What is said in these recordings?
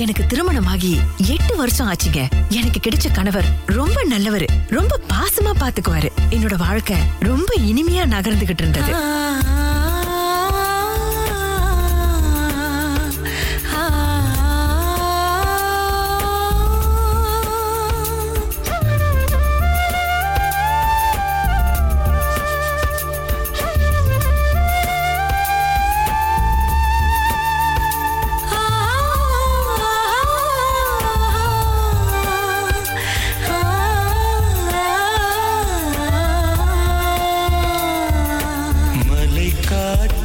எனக்கு திருமணமாகி எட்டு வருஷம் ஆச்சுங்க. எனக்கு கிடைச்ச கணவர் ரொம்ப நல்லவரு. ரொம்ப பாசமா பாத்துக்குவாரு. என்னோட வாழ்க்கை ரொம்ப இனிமையா நகர்ந்துகிட்டு இருந்தது.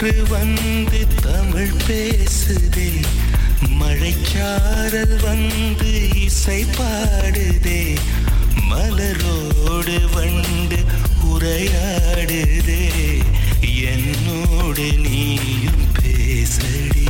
காற்று வந்து தமிழ் பேசுதே. மழைச்சாரல் வந்து இசை பாடுதே. மலரோடு வண்டு உரையாடுதே. என்னோடு நீயும் பேசடி.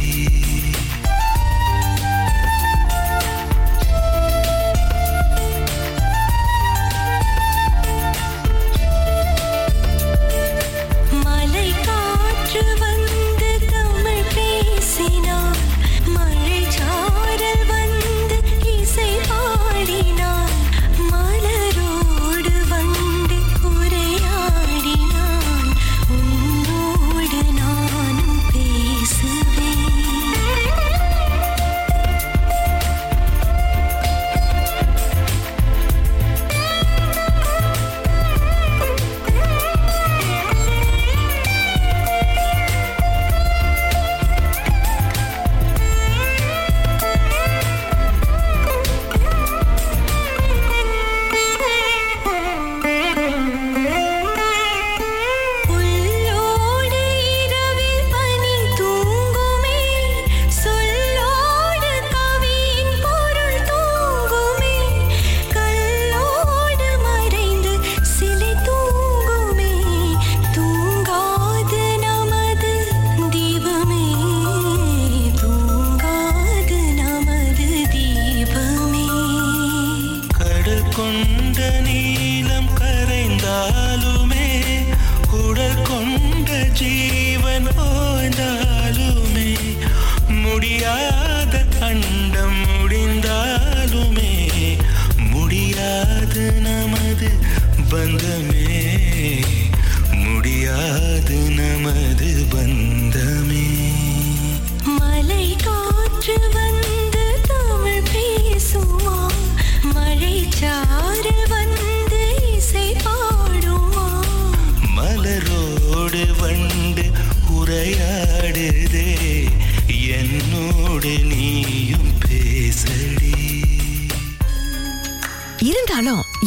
open to me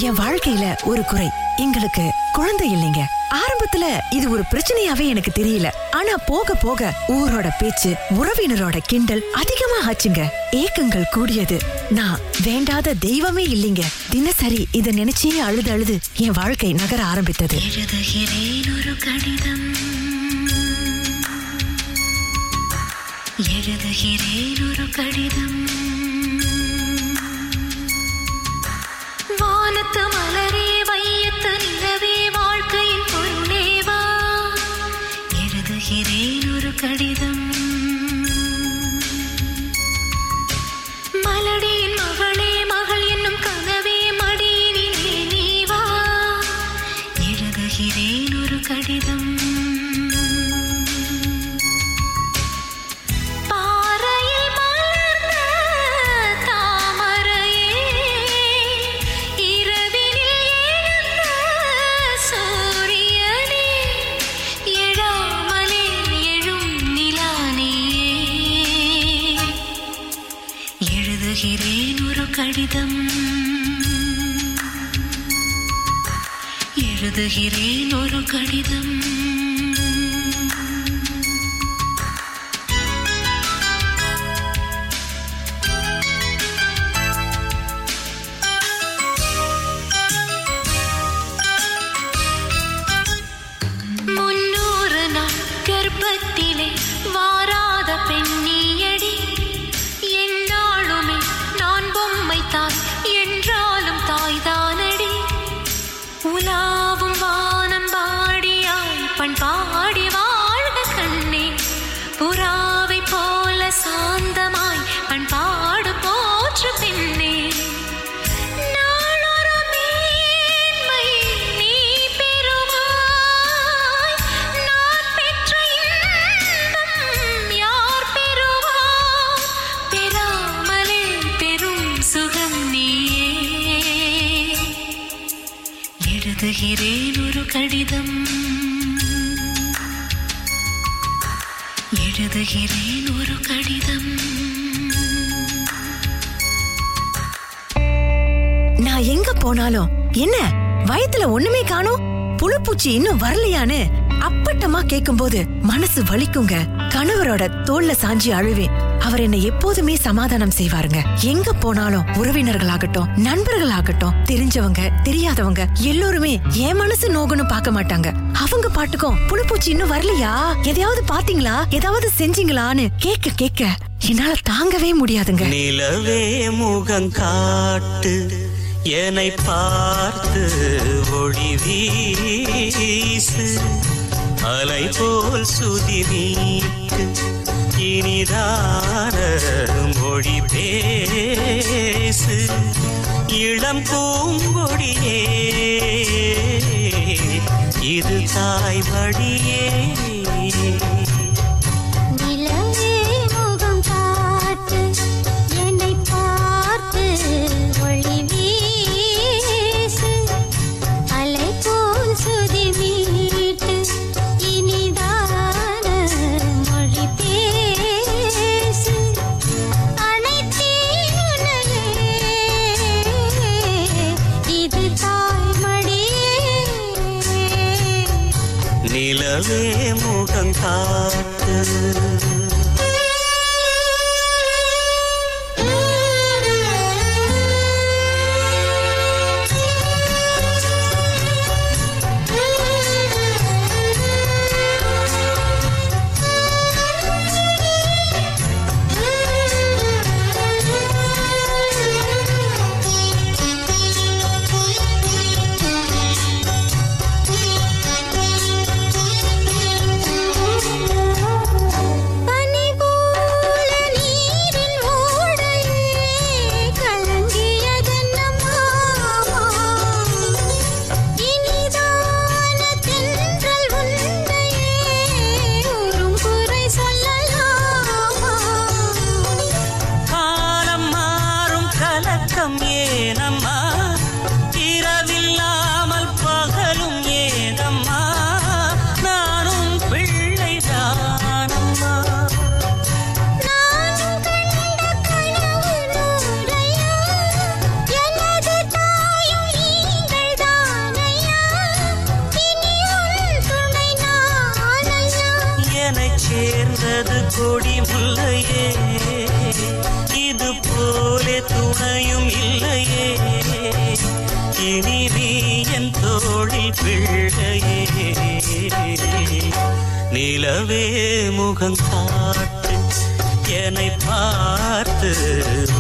என் வாழ்க்கையில ஒரு குறை. எங்களுக்கு குழந்தை இல்லைங்க. ஆரம்பத்துல இது ஒரு பிரச்சனையாவே எனக்கு தெரியல. ஆனா போக போக ஊரோட பேச்சு உறவினரோட கிண்டல் அதிகமா ஆச்சுங்க ஏக்கங்கள் கூடியது. நான் வேண்டாத தெய்வமே இல்லைங்க. தினசரி இத நினைச்சே அழுது அழுது என் வாழ்க்கை நகர ஆரம்பித்தது. எழுதுகிறேன் ஒரு கடிதம். கடிதம் மலடியின் மகளே மகள் என்னும் கனவே மடியினிலே நீ வா. எழுதுகிறேன் ஒரு கடிதம். எழுதுகிறேன் ஒரு கடிதம். எழுதுகிறேன் ஒரு கடிதம். நான் எங்க போனாலும் என்ன வயத்துல ஒண்ணுமே காணும்? புழுப்பூச்சி இன்னும் வரலையான்னு அப்பட்டமா கேக்கும்போது மனசு வலிக்குங்க. கணவரோட தோல்ல சாஞ்சி அழுவேன். அவர் என்னை எப்போதுமே சமாதானம் செய்வாருங்க. எங்க போனாலும் உறவினர்களாகட்டும் நண்பர்களாகட்டும் தெரிஞ்சவங்க தெரியாதவங்க எல்லோருமே என் மனசு நோகணும் பார்க்க மாட்டாங்க. அவங்க பாட்டுக்கும் புழுப்பூச்சி இன்னும் வரலையா? எதையாவது பாத்தீங்களா ஏதாவது செஞ்சீங்களான்னு கேட்க கேட்க என்னால தாங்கவே முடியாதுங்க. நிலவே முகம் காட்டு என்னை பார்த்து ஒளி வீசு அலை போல் சுதி எனக்கு இனிதான மொழி பேசு. இளம் பூங்கொடியே இது தாய் வழியே. பிள்ளையே நிலவே முகம் காட்டு என்னை பார்த்து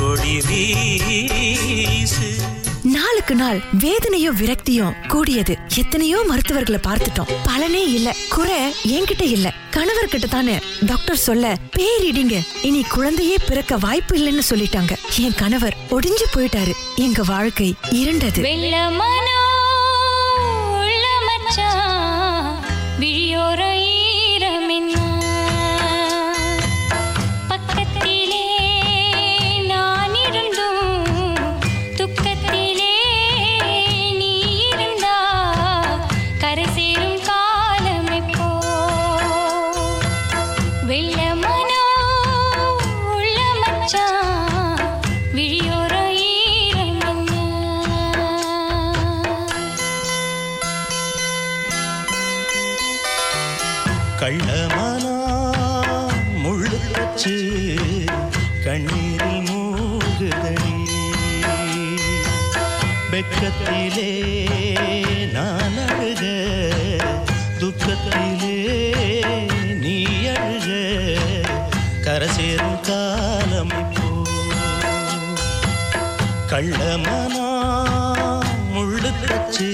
ஒளி வீசு. நாளுக்கு நாள் வேதனையும் விரக்தியும் கூடியது எத்தனையோ மருத்துவர்களை பார்த்துட்டோம். பலனே இல்ல குறை என்கிட்ட இல்ல. கணவர்கிட்ட தானே டாக்டர் சொல்ல பேரிடிங்க. இனி குழந்தையே பிறக்க வாய்ப்பு இல்லைன்னு சொல்லிட்டாங்க. என் கணவர் ஒடிஞ்சு போயிட்டாரு. எங்க வாழ்க்கை இருண்டது. வெக்கத்திலே நான் அழுக துக்கத்திலே நீ அழுக கரை காலம் இப்போ. முள்ளு தச்சு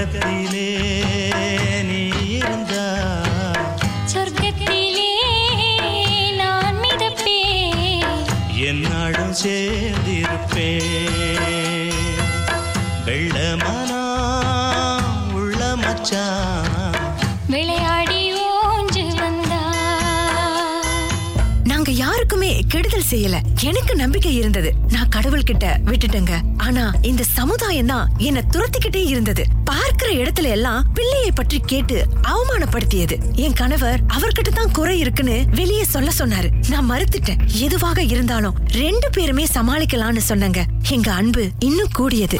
जगती நாங்க யாருக்குமே கெடுதல் செய்யல. எனக்கு நம்பிக்கை இருந்தது. நான் கடவுள்கிட்ட விட்டுட்டேங்க. ஆனா இந்த சமுதாயம் தான் என்ன துரத்திக்கிட்டே இருந்தது. பார்க்கிற இடத்துல எல்லாம் பிள்ளையை பற்றி கேட்டு அவமானப்படுத்தியது. என் கணவர் அவர்கிட்ட தான் குறை இருக்குன்னு வெளியே சொல்ல சொன்னாரு. நான் மறுத்துட்டேன். எதுவாக இருந்தாலும் ரெண்டு பேருமே சமாளிக்கலாம்னு சொன்னங்க. எங்க அன்பு இன்னும் கூடியது.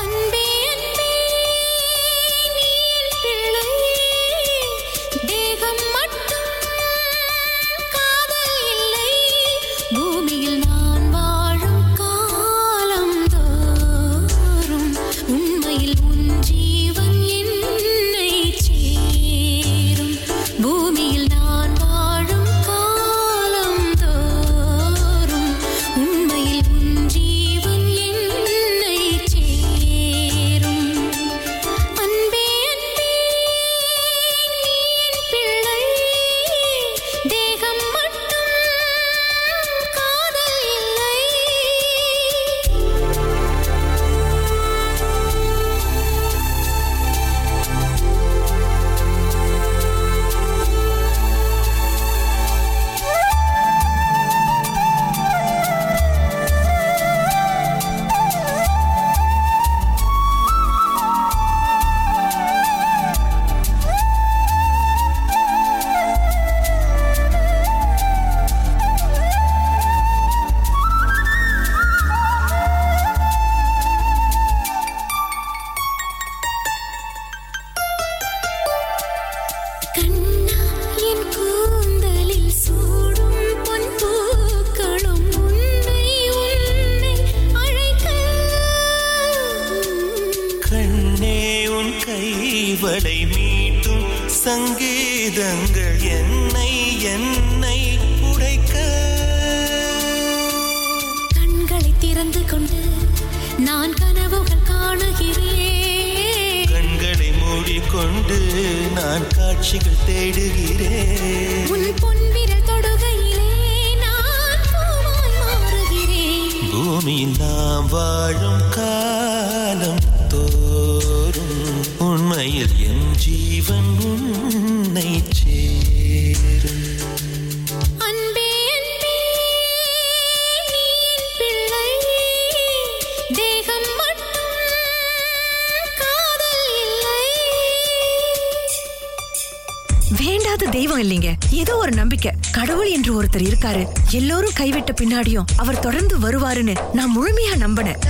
சங்கீதங்கள் என்னை என்னை உடைக்க. கண்களை திறந்து கொண்டு நான் கனவுகள் காணுகிறேன். கண்களை மூடிக்கொண்டு நான் காட்சிகள் தேடுகிறேன். உன் பொன்விரல் தொடுகையிலே நான் மாறுகிறேன். பூமியில் நாம் வாழும் காலம் தோறும் உண்மையில் என் ஜீவன் உன்னை சேரும். வேண்டாத தெய்வம் இல்லைங்க. ஏதோ ஒரு நம்பிக்கை. கடவுள் என்று ஒருத்தர் இருக்காரு. எல்லோரும் கைவிட்ட பின்னாடியும் அவர் தொடர்ந்து வருவாருன்னு நான் முழுமையா நம்பினேன்.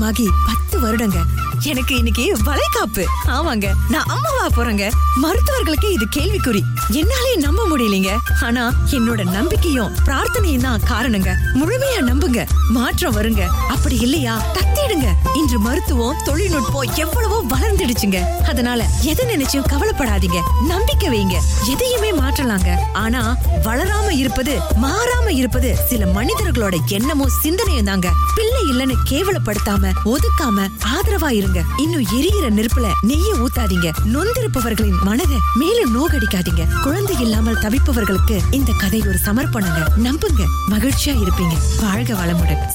திருமணமாகி பத்து வருடங்க. எனக்கு இன்னைக்கு வளைகாப்பு. ஆமாங்க நான் அம்மாவா போறேங்க. மருத்துவர்களுக்கு இது கேள்விக்குறி. என்னாலே நம்ப முடியலீங்க. ஆனா என்னோட நம்பிக்கையும் பிரார்த்தனையும் தான் காரணங்க. முழுமையா நம்புங்க. மாற்றம் வருங்க. அப்படி இல்லையா? தத்திடுங்க இன்று மருத்துவம் தொழில்நுட்பம் எவ்வளவோ வளர்ந்துடுச்சுங்க. அதனால எதை நினைச்சும் கவலைப்படாதீங்க. நம்பிக்கை வைங்க. எதையுமே மாற்றலாங்க. ஆனா வளராம இருப்பது மாறாம இருப்பது சில மனிதர்களோட எண்ணமும் சிந்தனையும் தாங்க பிள்ளை இல்லைன்னு கேவலப்படுத்தாம ஒதுக்காம ஆதரவா இருங்க இன்னும் எரியிற நெருப்புல நெய்ய ஊத்தாதீங்க. நொந்திருப்பவர்களின் மனதை மேலும் நோகடிக்காதீங்க. குழந்தை இல்லாமல் தவிப்பவர்களுக்கு இந்த கதை ஒரு சமர்ப்பணங்க. நம்புங்க. மகிழ்ச்சியா இருப்பீங்க. வாழ்க வளமுடன்.